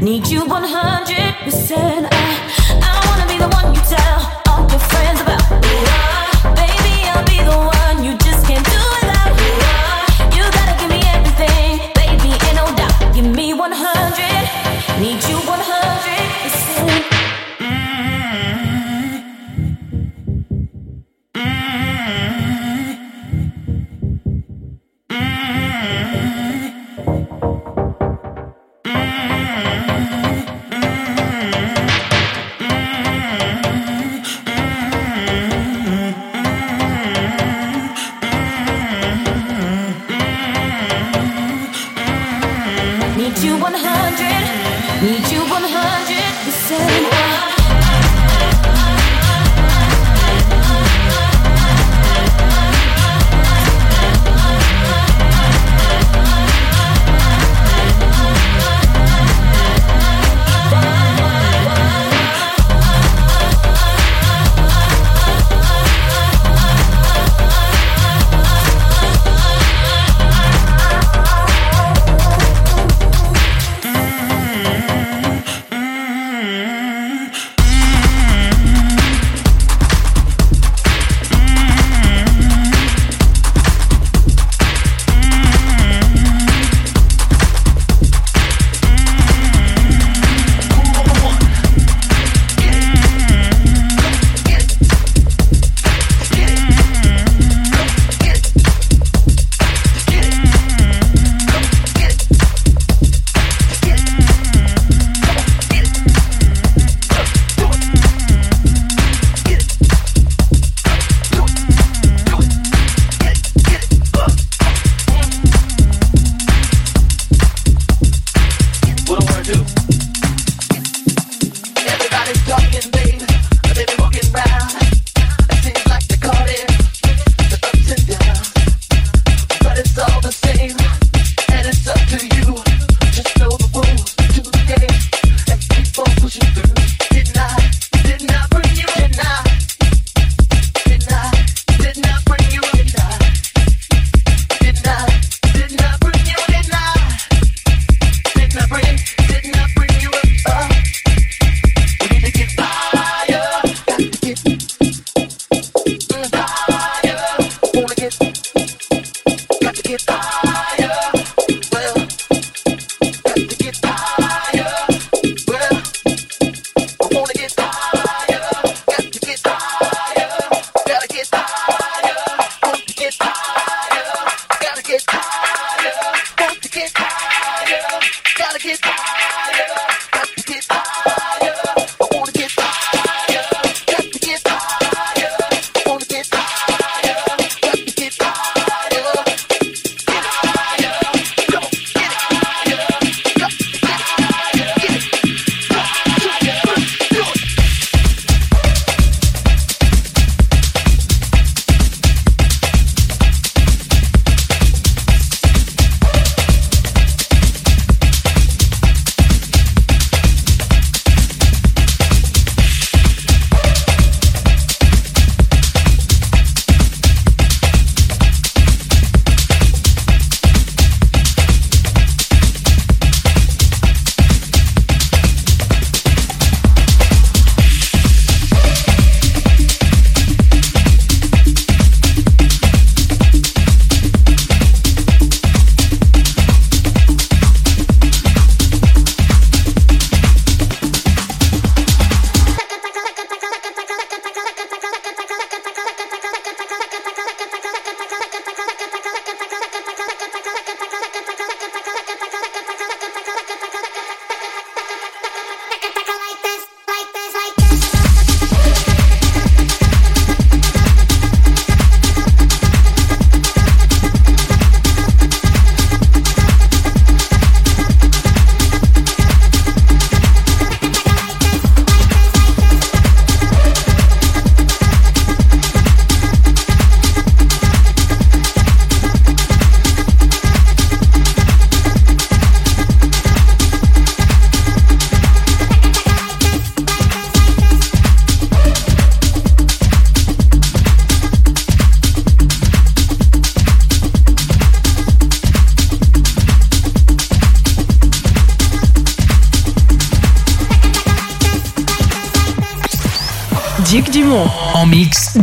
Need you 100.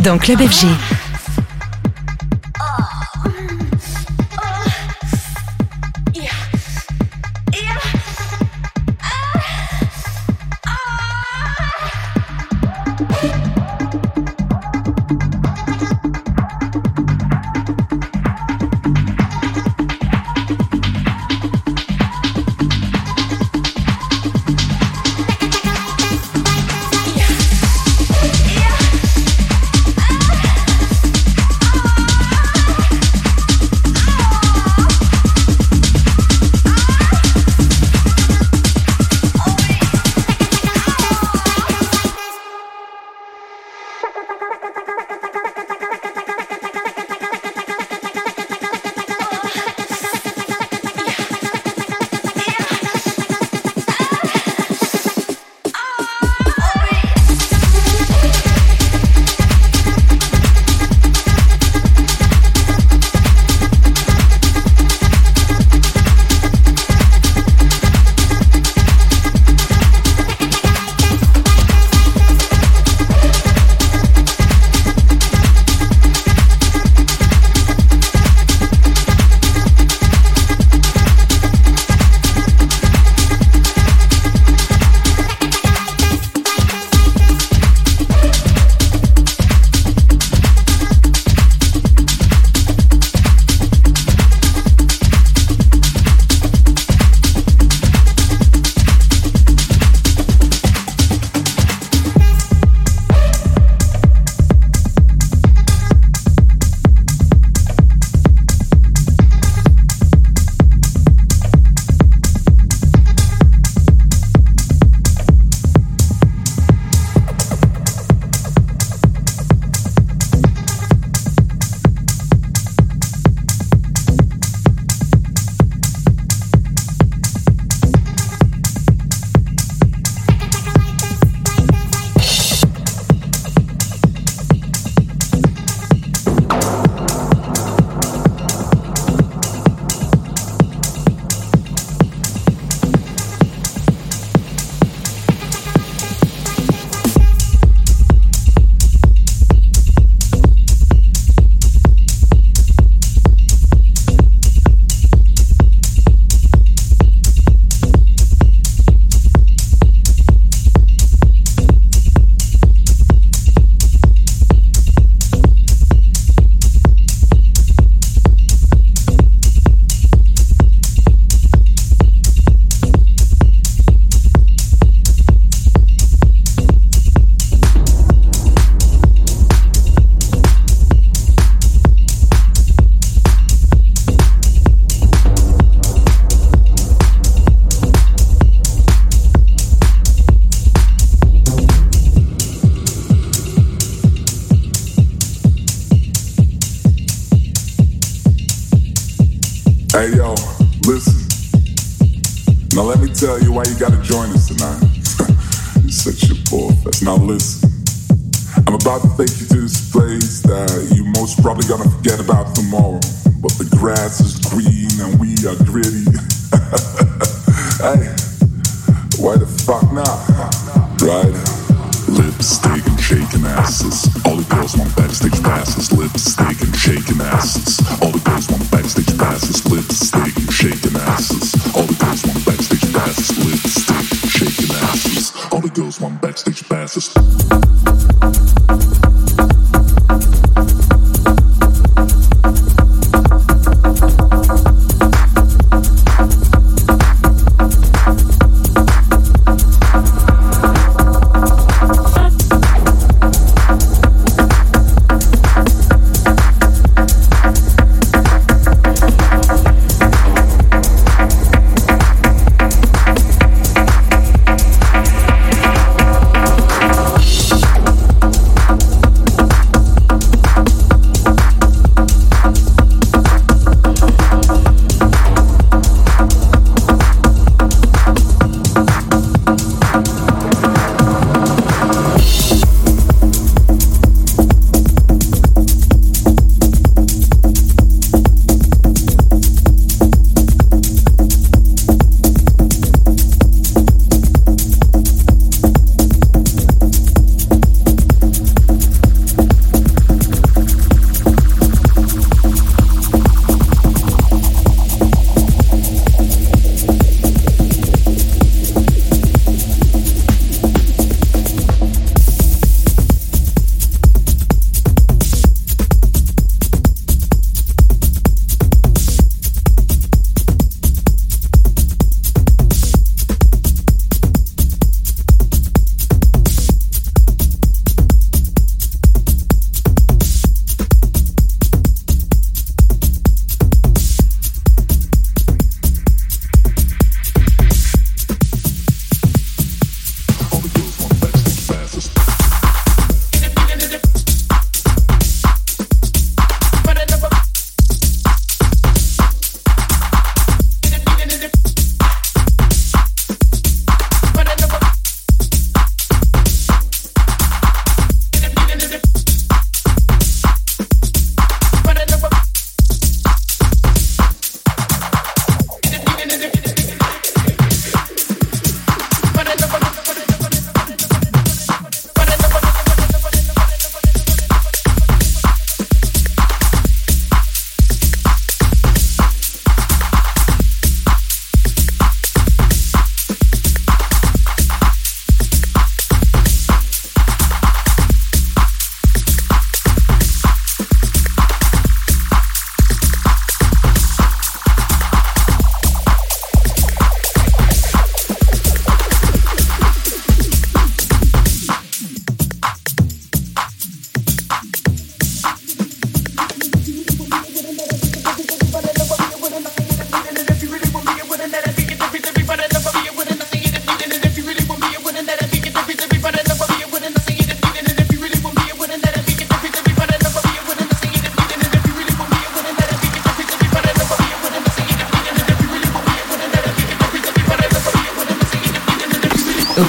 Dans Club FG.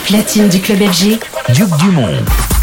Platine du club FG, Duc Dumont.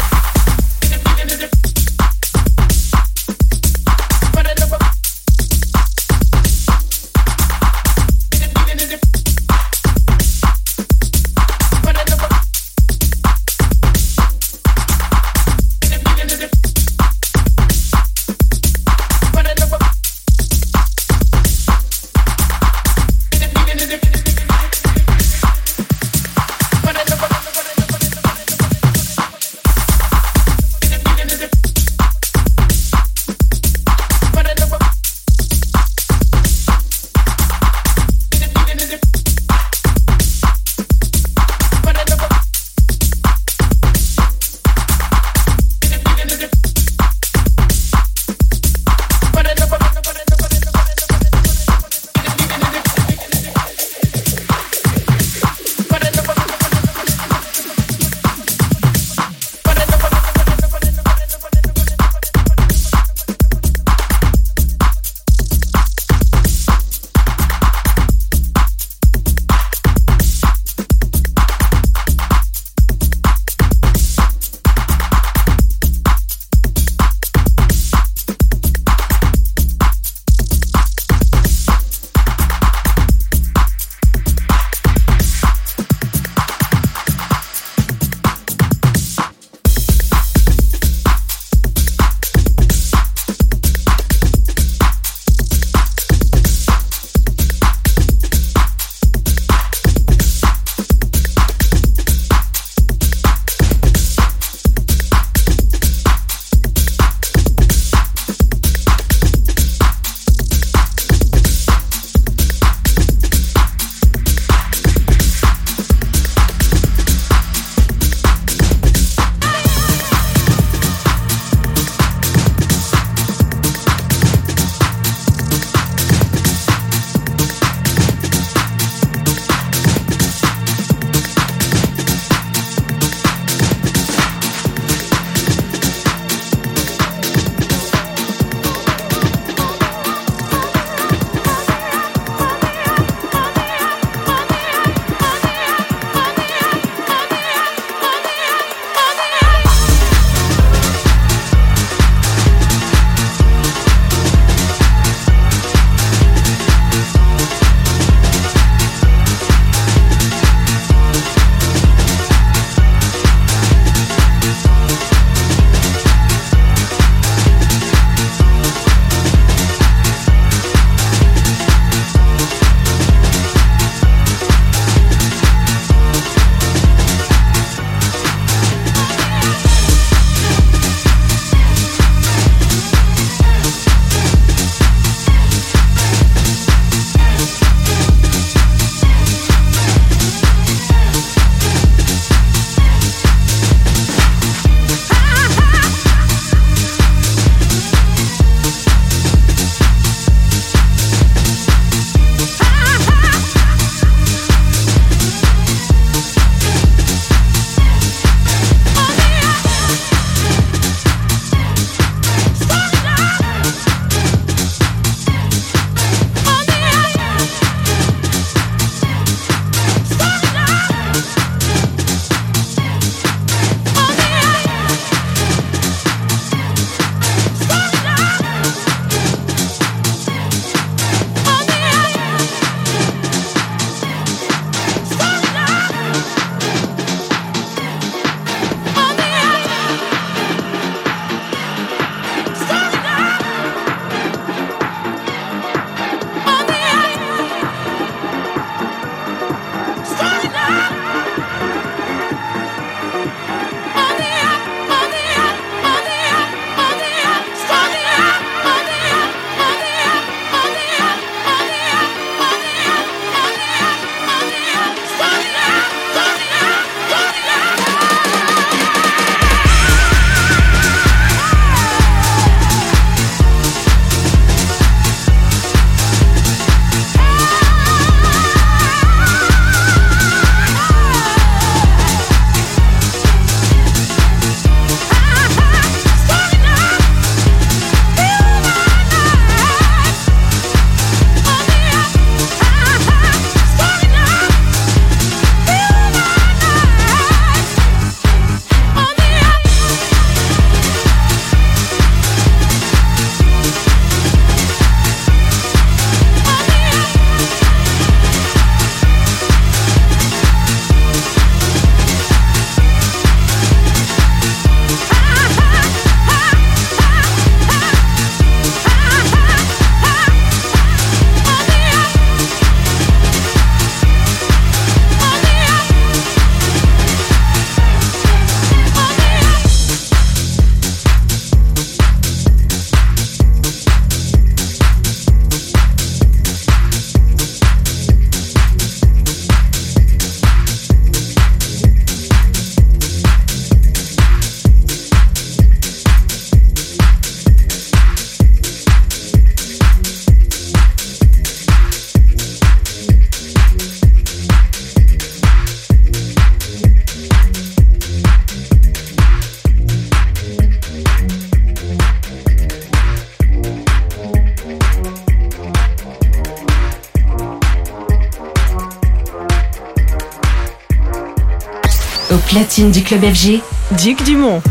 Du club FG, Duc Dumont.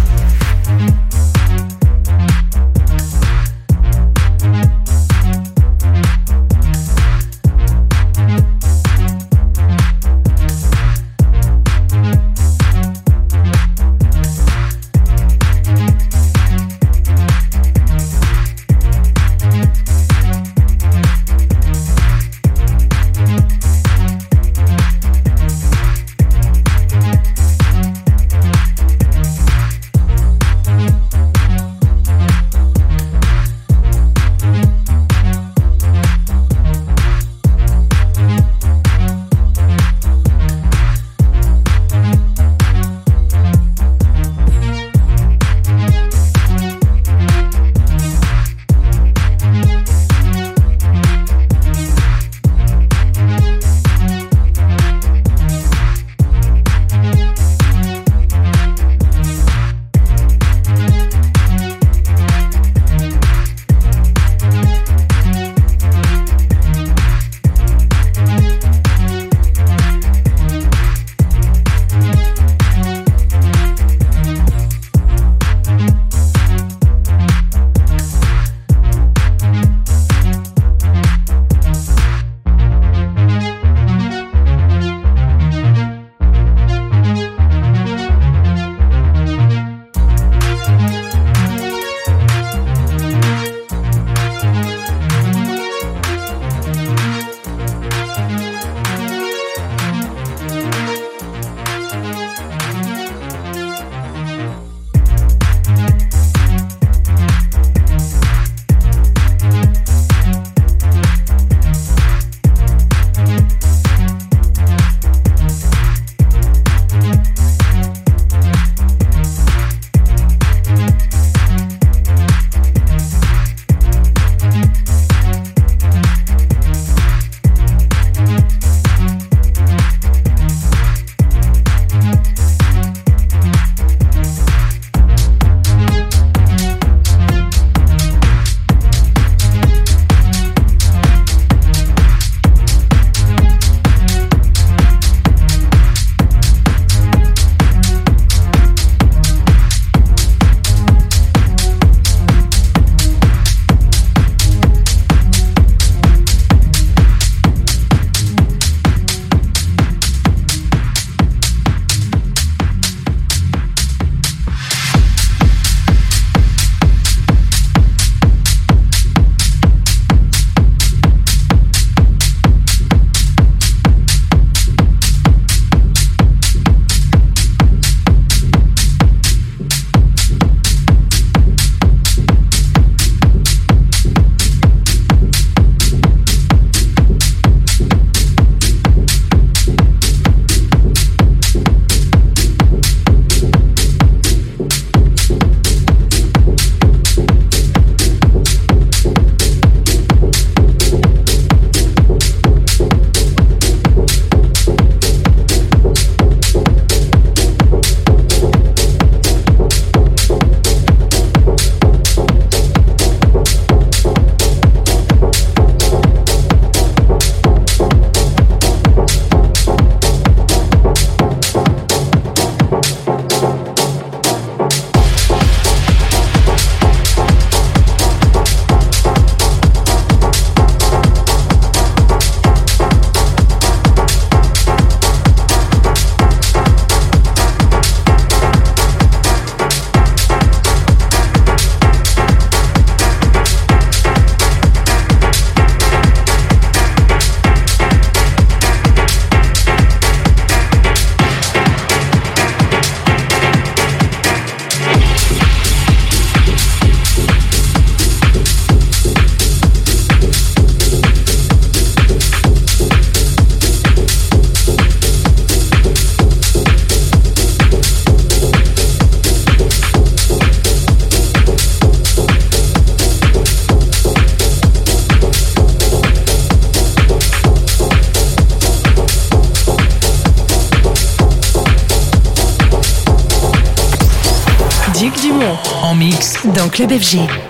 Club FG.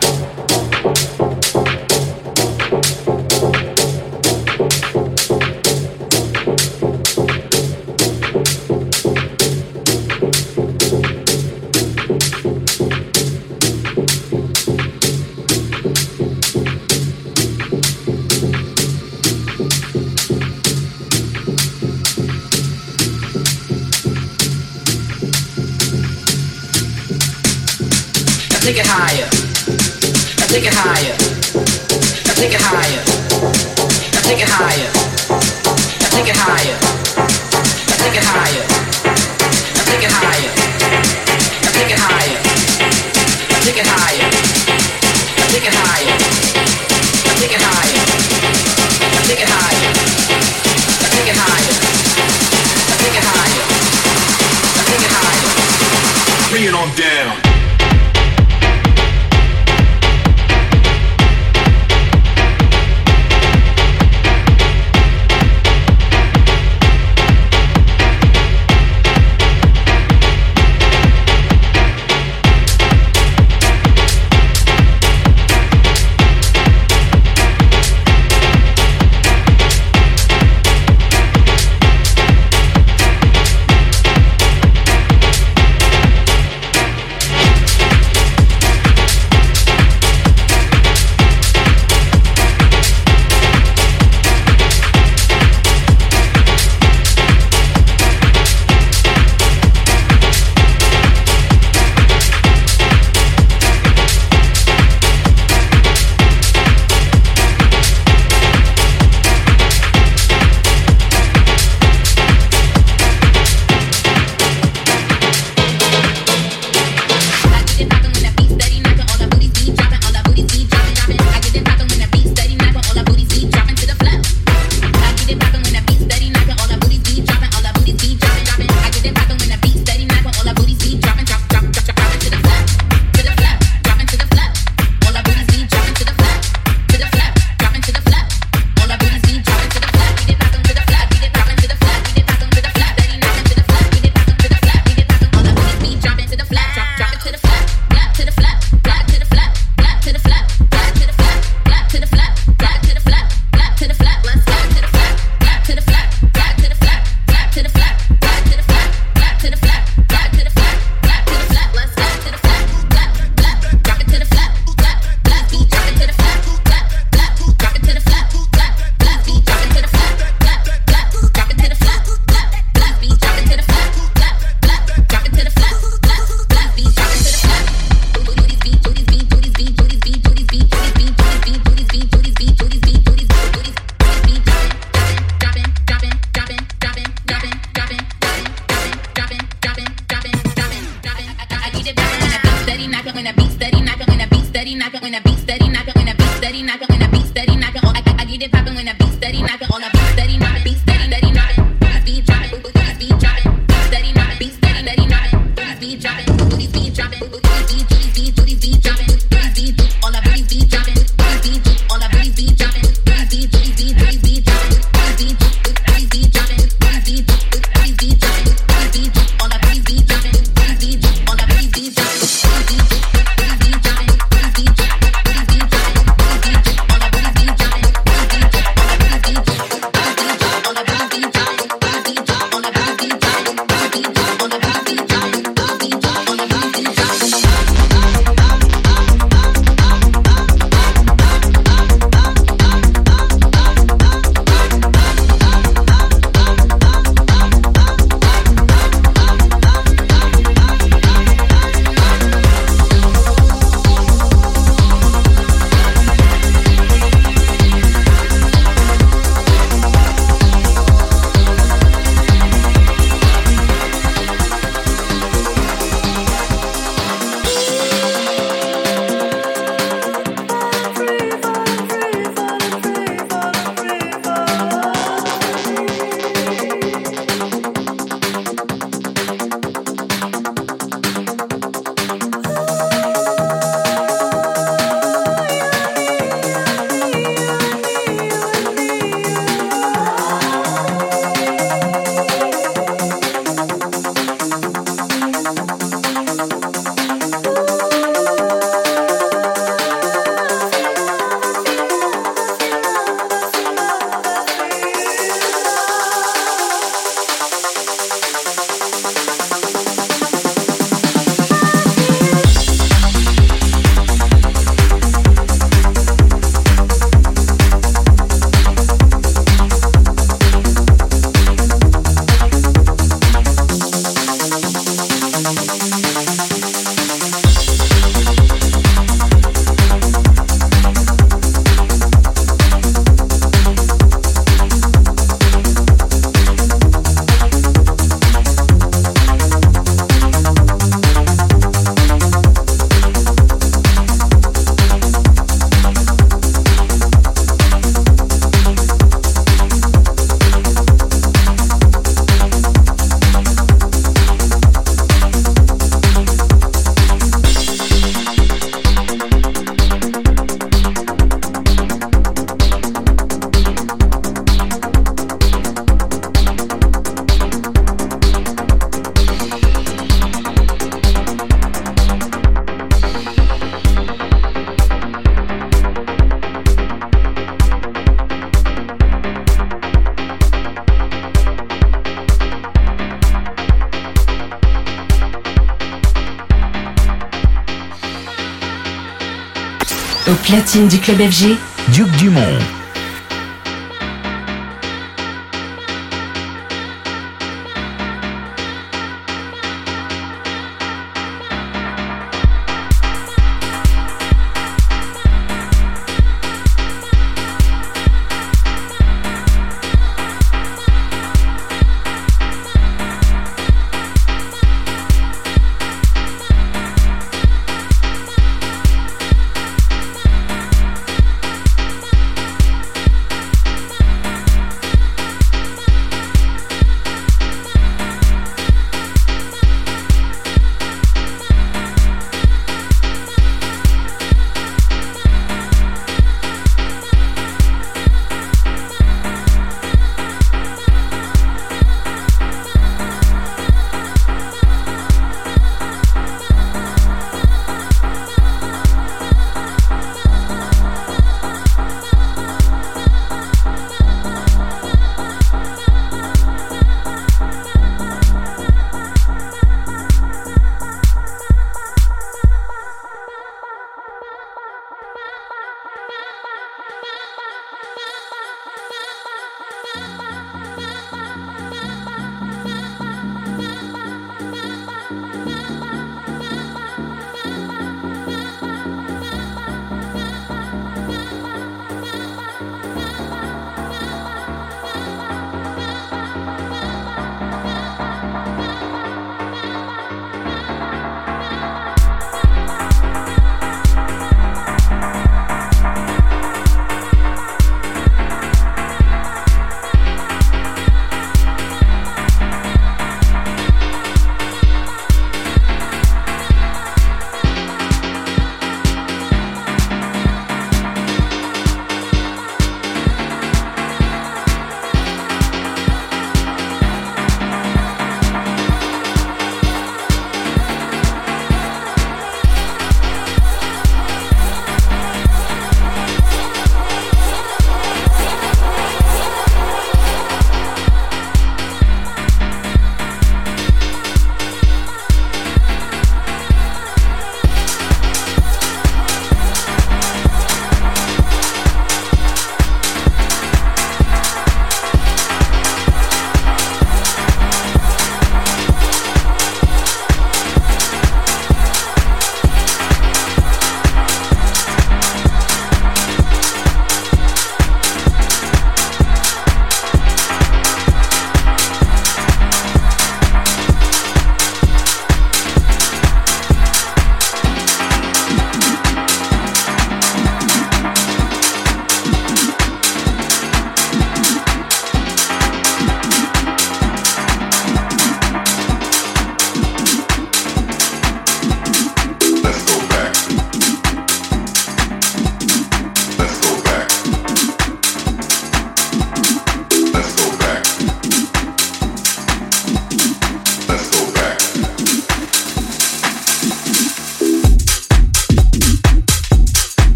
being on down. Au platine du club FG, Duc Dumont.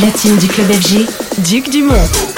Platine du club FG, Duc Dumont.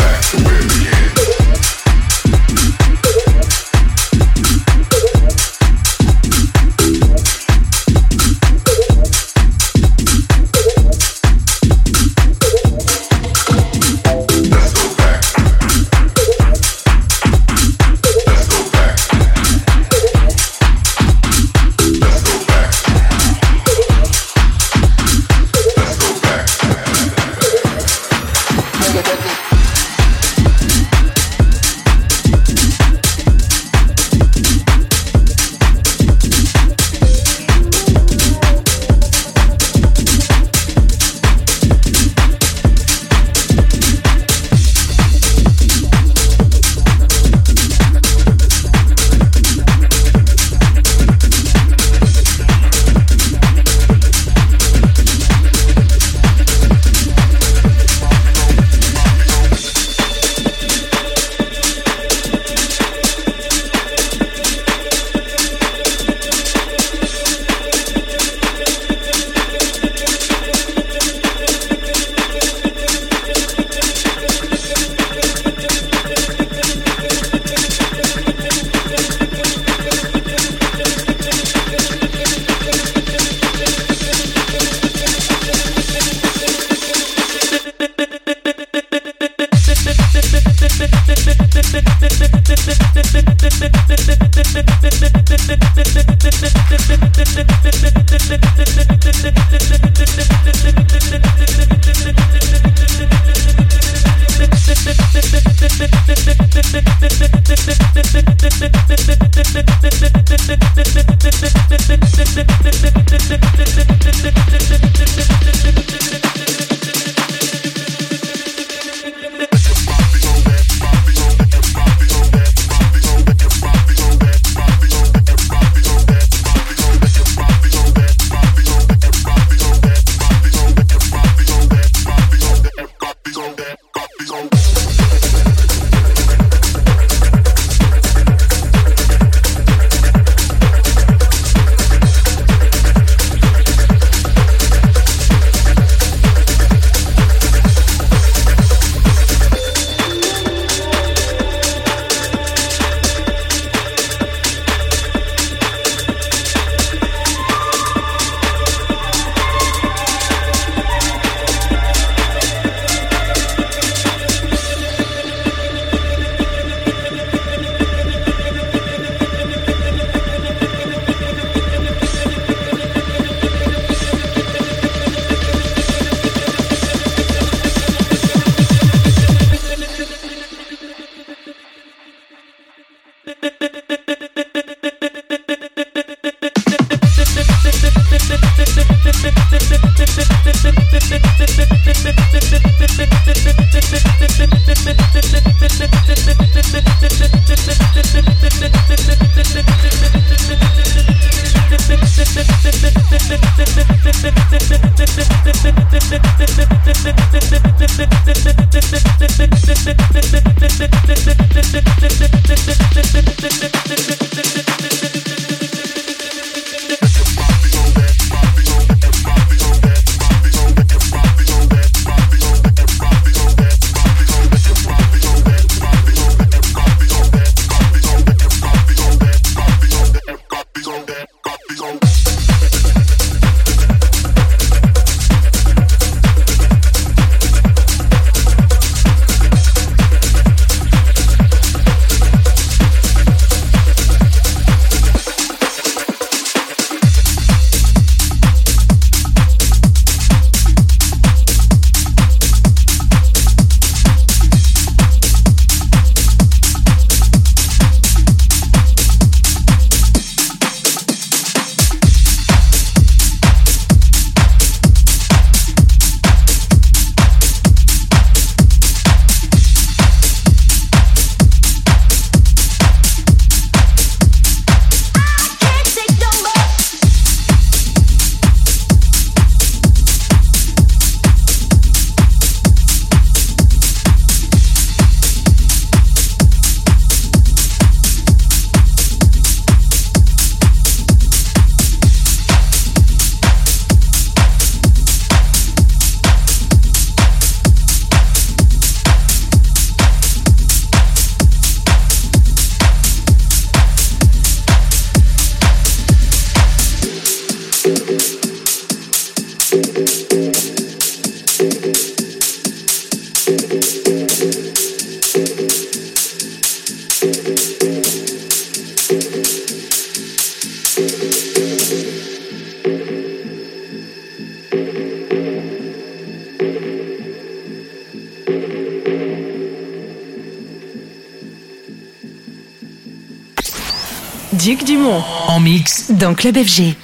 Dans Club FG.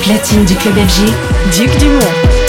Platine du club FG, Duc Dumont.